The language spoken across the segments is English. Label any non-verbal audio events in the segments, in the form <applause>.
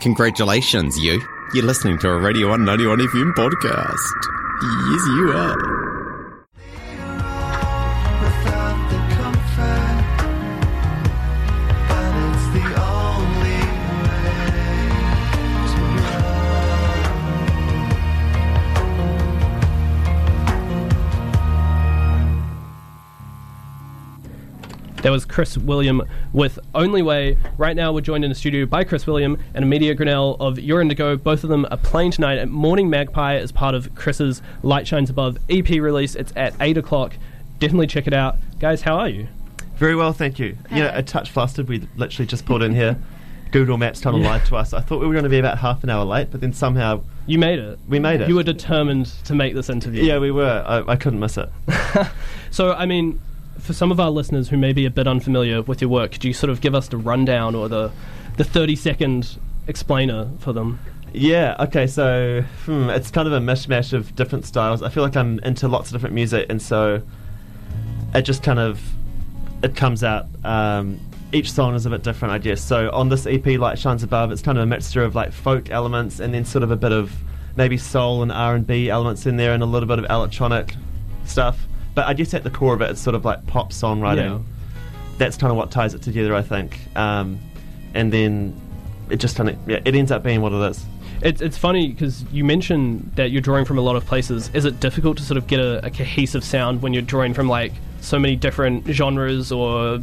Congratulations, you. You're listening to a Radio 191 FM podcast. Yes, you are. That was Chris William with Only Way. Right now, we're joined in the studio by Chris William and Amelia Grinnell of Your Indigo. Both of them are playing tonight at Morning Magpie as part of Chris's Light Shines Above EP release. It's at 8 o'clock. Definitely check it out. Guys, how are you? Very well, thank you. You know, a touch flustered. We literally just pulled in here. Google Maps kind of lied to us. I thought we were going to be about half an hour late, but then somehow, You made it. We made it. You were determined to make this interview. yeah, we were. I, I couldn't miss it. <laughs> So, I mean, for some of our listeners who may be a bit unfamiliar with your work, could you sort of give us the rundown or the, the 30 second explainer for them? Yeah, okay, so hmm, it's kind of a mishmash of different styles. I feel like I'm into lots of different music, and so it just kind of it comes out. Um, each song is a bit different, I guess. So on this EP, Light Shines Above, it's kind of a mixture of like folk elements and then sort of a bit of maybe soul and R and B elements in there, and a little bit of electronic stuff. But I guess at the core of it, it's sort of like pop songwriting. Yeah. That's kind of what ties it together, I think. Um, and then it just kind of yeah, it ends up being what it is. It's, it's funny because you mentioned that you're drawing from a lot of places. Is it difficult to sort of get a, a cohesive sound when you're drawing from like so many different genres or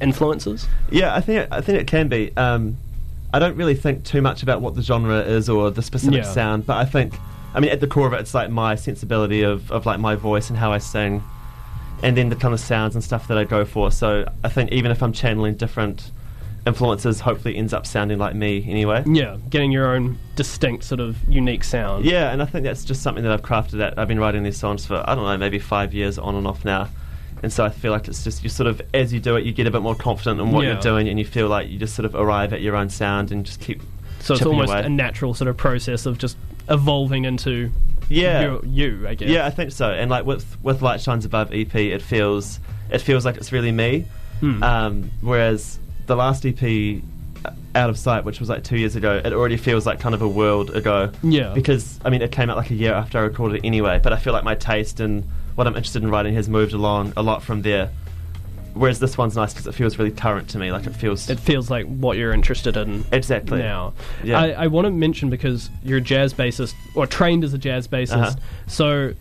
influences? Yeah, I think I think it can be. Um, I don't really think too much about what the genre is or the specific Yeah. sound, but I think, I mean, at the core of it, it's like my sensibility of, of like my voice and how I sing, and then the kind of sounds and stuff that I go for. So I think even if I'm channeling different influences, hopefully it ends up sounding like me anyway. Yeah, getting your own distinct sort of unique sound. Yeah, and I think that's just something that I've crafted. That I've been writing these songs for I don't know, maybe five years on and off now, and so I feel like it's just you sort of as you do it, you get a bit more confident in what Yeah. you're doing, and you feel like you just sort of arrive at your own sound and just keep. so it's almost away. a natural sort of process of just evolving into Yeah, your, you, I guess. yeah, I think so. And like with with Light Shines Above EP, it feels it feels like it's really me. Hmm. Um, whereas the last EP, uh, Out of Sight, which was like two years ago, it already feels like kind of a world ago. Yeah. Because I mean, it came out like a year after I recorded it anyway. But I feel like my taste and what I'm interested in writing has moved along a lot from there. Whereas this one's nice because it feels really current to me. Like it feels it feels like what you're interested in exactly now. Yeah. I, I want to mention because you're a jazz bassist or trained as a jazz bassist. Uh-huh. So,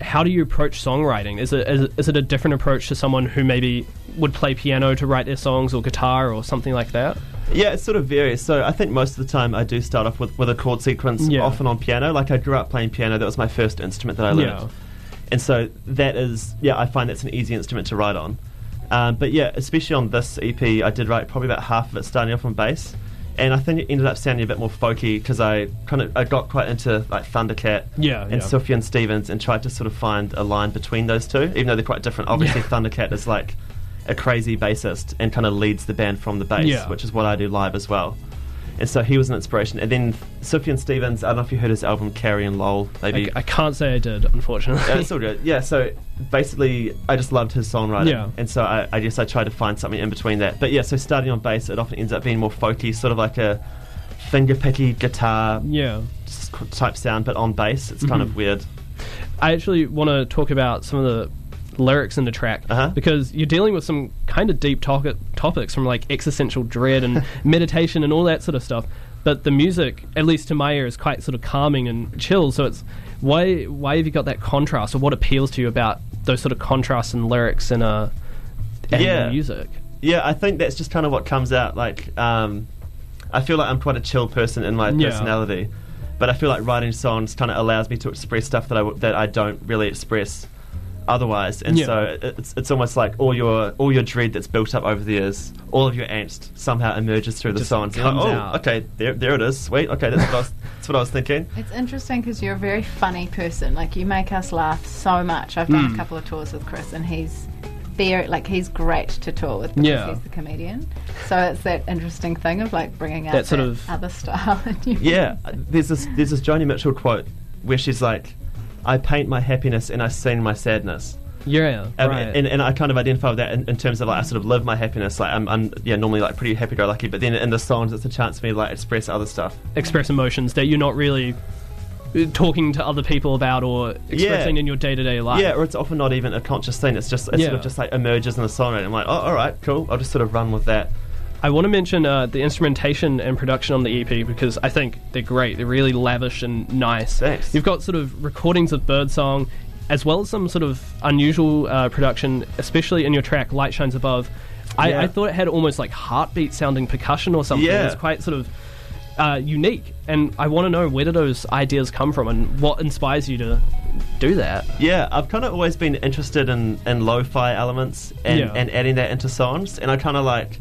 how do you approach songwriting? Is it, is it is it a different approach to someone who maybe would play piano to write their songs or guitar or something like that? Yeah, it sort of varies. So I think most of the time I do start off with, with a chord sequence, Yeah. often on piano. Like I grew up playing piano; that was my first instrument that I learned. Yeah. And so that is, yeah, I find that's an easy instrument to write on. Um, but yeah, especially on this EP, I did write probably about half of it starting off on bass, and I think it ended up sounding a bit more folky because I kind of I got quite into like Thundercat Yeah, and yeah. Sufjan Stevens and tried to sort of find a line between those two, even though they're quite different. Obviously, Yeah. Thundercat is like a crazy bassist and kind of leads the band from the bass, Yeah. which is what I do live as well. And so he was an inspiration. And then Sufjan Stevens, I don't know if you heard his album Carrie and Lowell, I, maybe. I can't say I did, unfortunately. Yeah, it's all good. Yeah, so basically, I just loved his songwriting. Yeah. And so I, I guess I tried to find something in between that. But yeah, so starting on bass, it often ends up being more folky, sort of like a finger picky guitar yeah. type sound, but on bass, it's kind Mhm. of weird. I actually want to talk about some of the lyrics in the track Uh-huh. because you're dealing with some kind of deep to- topics from like existential dread and <laughs> meditation and all that sort of stuff. But the music, at least to my ear, is quite sort of calming and chill. So it's why why have you got that contrast, or what appeals to you about those sort of contrasts in lyrics and uh and Yeah. music? Yeah, I think that's just kind of what comes out. Like, um, I feel like I'm quite a chill person in my Yeah. personality, but I feel like writing songs kind of allows me to express stuff that I w- that I don't really express otherwise. And Yeah. so it's it's almost like all your all your dread that's built up over the years, all of your angst somehow emerges through the Just songs. Like, comes oh, out. okay, there there it is. Sweet. Okay, that's what I was, <laughs> that's what I was thinking. It's interesting because you're a very funny person. Like you make us laugh so much. I've done Mm. a couple of tours with Chris, and he's very like he's great to tour with because Yeah. he's the comedian. So it's that interesting thing of like bringing out That sort of- other style <laughs> in you. Yeah, there's this there's this Joni Mitchell quote where she's like, "I paint my happiness and I sing my sadness," Yeah, Um, right. and, and I kind of identify with that in, in terms of like I sort of live my happiness. Like I'm, I'm yeah normally like pretty happy go lucky, but then in the songs it's a chance for me to like express other stuff. express emotions that you're not really uh, talking to other people about or expressing in your day to day life. Yeah, or it's often not even a conscious thing. It's just it Yeah. sort of just like emerges in the song, and I'm like, oh, all right, cool. I'll just sort of run with that. I want to mention uh, the instrumentation and production on the EP because I think they're great. They're really lavish and nice. Thanks. You've got sort of recordings of birdsong, as well as some sort of unusual uh, production, especially in your track "Light Shines Above." I, Yeah. I thought it had almost like heartbeat sounding percussion or something. Yeah. It's quite sort of uh, unique, and I want to know where do those ideas come from and what inspires you to do that. Yeah, I've kind of always been interested in, in lo-fi elements and, Yeah. and adding that into songs, and I kind of like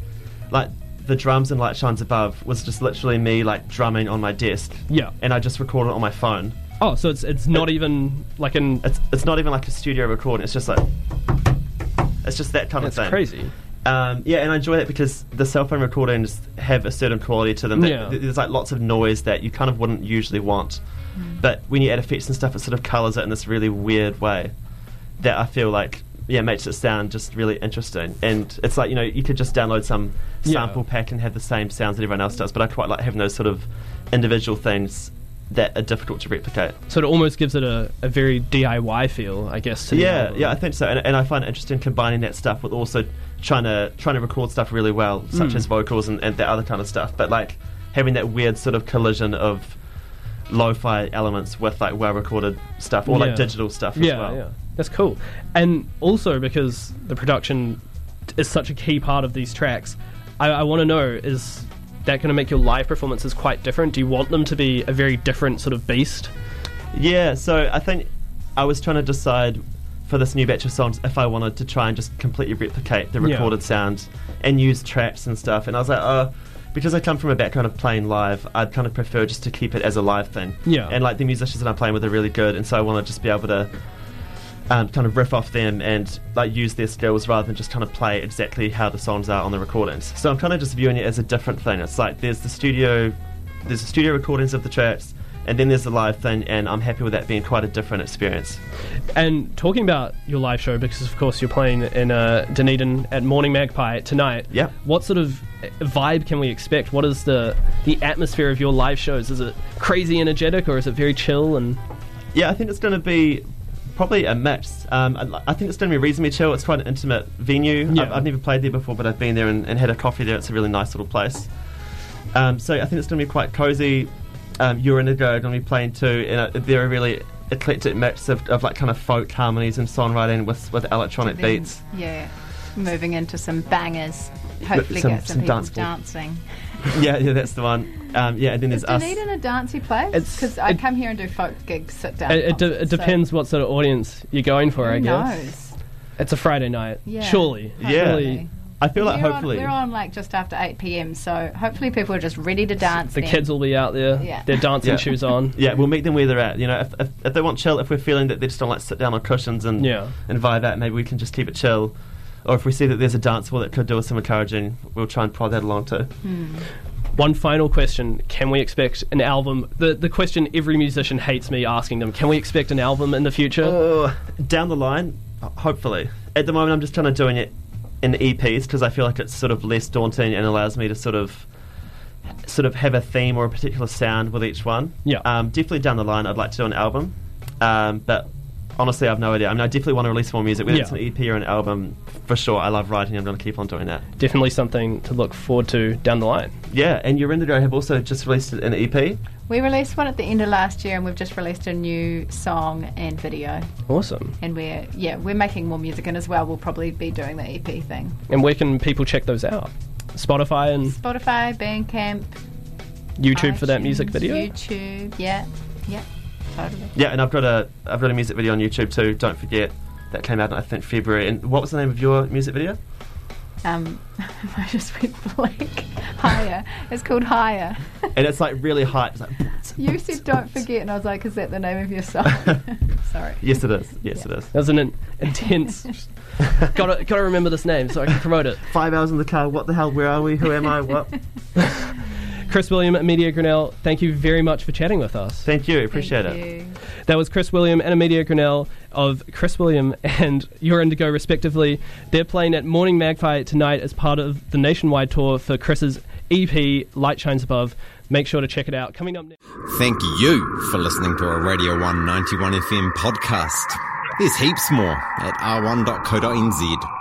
like the drums in Light Shines Above was just literally me like drumming on my desk. Yeah. and I just recorded it on my phone. Oh, so it's it's not even like an. It's it's not even like a studio recording. It's just like it's just that kind of thing. crazy. Um, yeah, and I enjoy that because the cell phone recordings have a certain quality to them. That Yeah. There's like lots of noise that you kind of wouldn't usually want, Mm. but when you add effects and stuff, it sort of colours it in this really weird way that I feel like yeah makes it sound just really interesting. And it's like you know you could just download some Yeah. sample pack and have the same sounds that everyone else does, but I quite like having those sort of individual things that are difficult to replicate. So it almost gives it a, a very DIY feel, I guess. To Yeah, yeah, I think so, and, and I find it interesting combining that stuff with also trying to trying to record stuff really well, such Mm. as vocals and, and that other kind of stuff. But like having that weird sort of collision of lo-fi elements with like well recorded stuff or Yeah. like digital stuff as yeah, well. yeah, that's cool. And also because the production is such a key part of these tracks, I, I want to know is that going to make your live performances quite different? Do you want them to be a very different sort of beast? Yeah, so I think I was trying to decide for this new batch of songs if I wanted to try and just completely replicate the Yeah. recorded sound and use traps and stuff. And I was like, oh, because I come from a background of playing live, I'd kind of prefer just to keep it as a live thing. Yeah. And like the musicians that I'm playing with are really good, and so I want to just be able to um, kind of riff off them and like use their skills rather than just kind of play exactly how the songs are on the recordings. So I'm kind of just viewing it as a different thing. It's like there's the studio, there's the studio recordings of the tracks, and then there's the live thing, and I'm happy with that being quite a different experience. And talking about your live show, because of course you're playing in uh, Dunedin at Morning Magpie tonight. Yep. What sort of vibe can we expect? What is the the atmosphere of your live shows? Is it crazy energetic or is it very chill and? Yeah, I think it's going to be probably a mix. Um, I, I think it's going to be reasonably chill. It's quite an intimate venue. Yeah. I've, I've never played there before, but I've been there and, and had a coffee there. It's a really nice little place. Um, so I think it's going to be quite cozy. Um, Your Indigo are going to be playing too, and uh, they're a really eclectic mix of, of like kind of folk harmonies and songwriting with, with electronic Then, beats. Yeah, moving into some bangers. Hopefully, some- get some, some people dancing. <laughs> yeah, yeah, that's the one. Um, yeah, and then Is there's us. Dunedin a dancey place? Because I come here and do folk gigs, sit down. It, it, de- it concerts, so depends what sort of audience you're going for, Who I guess. knows? It's a Friday night. Yeah. Surely. Yeah. Surely I feel like we're hopefully. on, we're on like just after 8 p.m. So hopefully people are just ready to dance. the then. kids will be out there, Yeah. their dancing Yeah. shoes on. Yeah, we'll meet them where they're at. You know, if, if, if they want chill, if we're feeling that they just don't like sit down on cushions and Yeah. and vibe out, maybe we can just keep it chill. Or if we see that there's a dance hall that could do us some encouraging, we'll try and prod that along too. Hmm. One final question: Can we expect an album? The the question every musician hates me asking them: Can we expect an album in the future? Oh, down the line, hopefully. At the moment, I'm just kind of doing it in EPs because I feel like it's sort of less daunting and allows me to sort of sort of have a theme or a particular sound with each one. Yeah. Um, definitely down the line, I'd like to do an album, um, but honestly, I've no idea. I mean, I definitely want to release more music, whether it's Yeah. an EP or an album. For sure, I love writing. I'm going to keep on doing that. Definitely something to look forward to down the line. Yeah, and Your Indigo have also just released an E EP. We released one at the end of last year, and we've just released a new song and video. Awesome. And we're yeah, we're making more music, and as well, we'll probably be doing the EP thing. And where can people check those out? Spotify and Spotify, Bandcamp, YouTube for that music video. YouTube, yeah, yeah, totally. Yeah, and I've got a I've got a music video on YouTube too. Don't forget that came out in I think February. And what was the name of your music video? Um, <laughs> I just went blank. <laughs> Higher. It's called Higher. <laughs> And it's like really hype. It's like, you said don't forget, and I was like, is that the name of your song? Sorry. yes, it is. Yes, Yeah. it is. That was an in- intense. gotta gotta remember this name so I can promote it. Five hours in the car. What the hell? Where are we? Who am I? What? Chris William, Amelia Grinnell, thank you very much for chatting with us. Thank you. Appreciate Thank it. you. That was Chris William and Amelia Grinnell of Chris William and Your Indigo, respectively. They're playing at Morning Magpie tonight as part of the nationwide tour for Chris's EP, Light Shines Above. Make sure to check it out. Coming up next. Thank you for listening to a Radio 191 FM podcast. There's heaps more at r1.co.nz.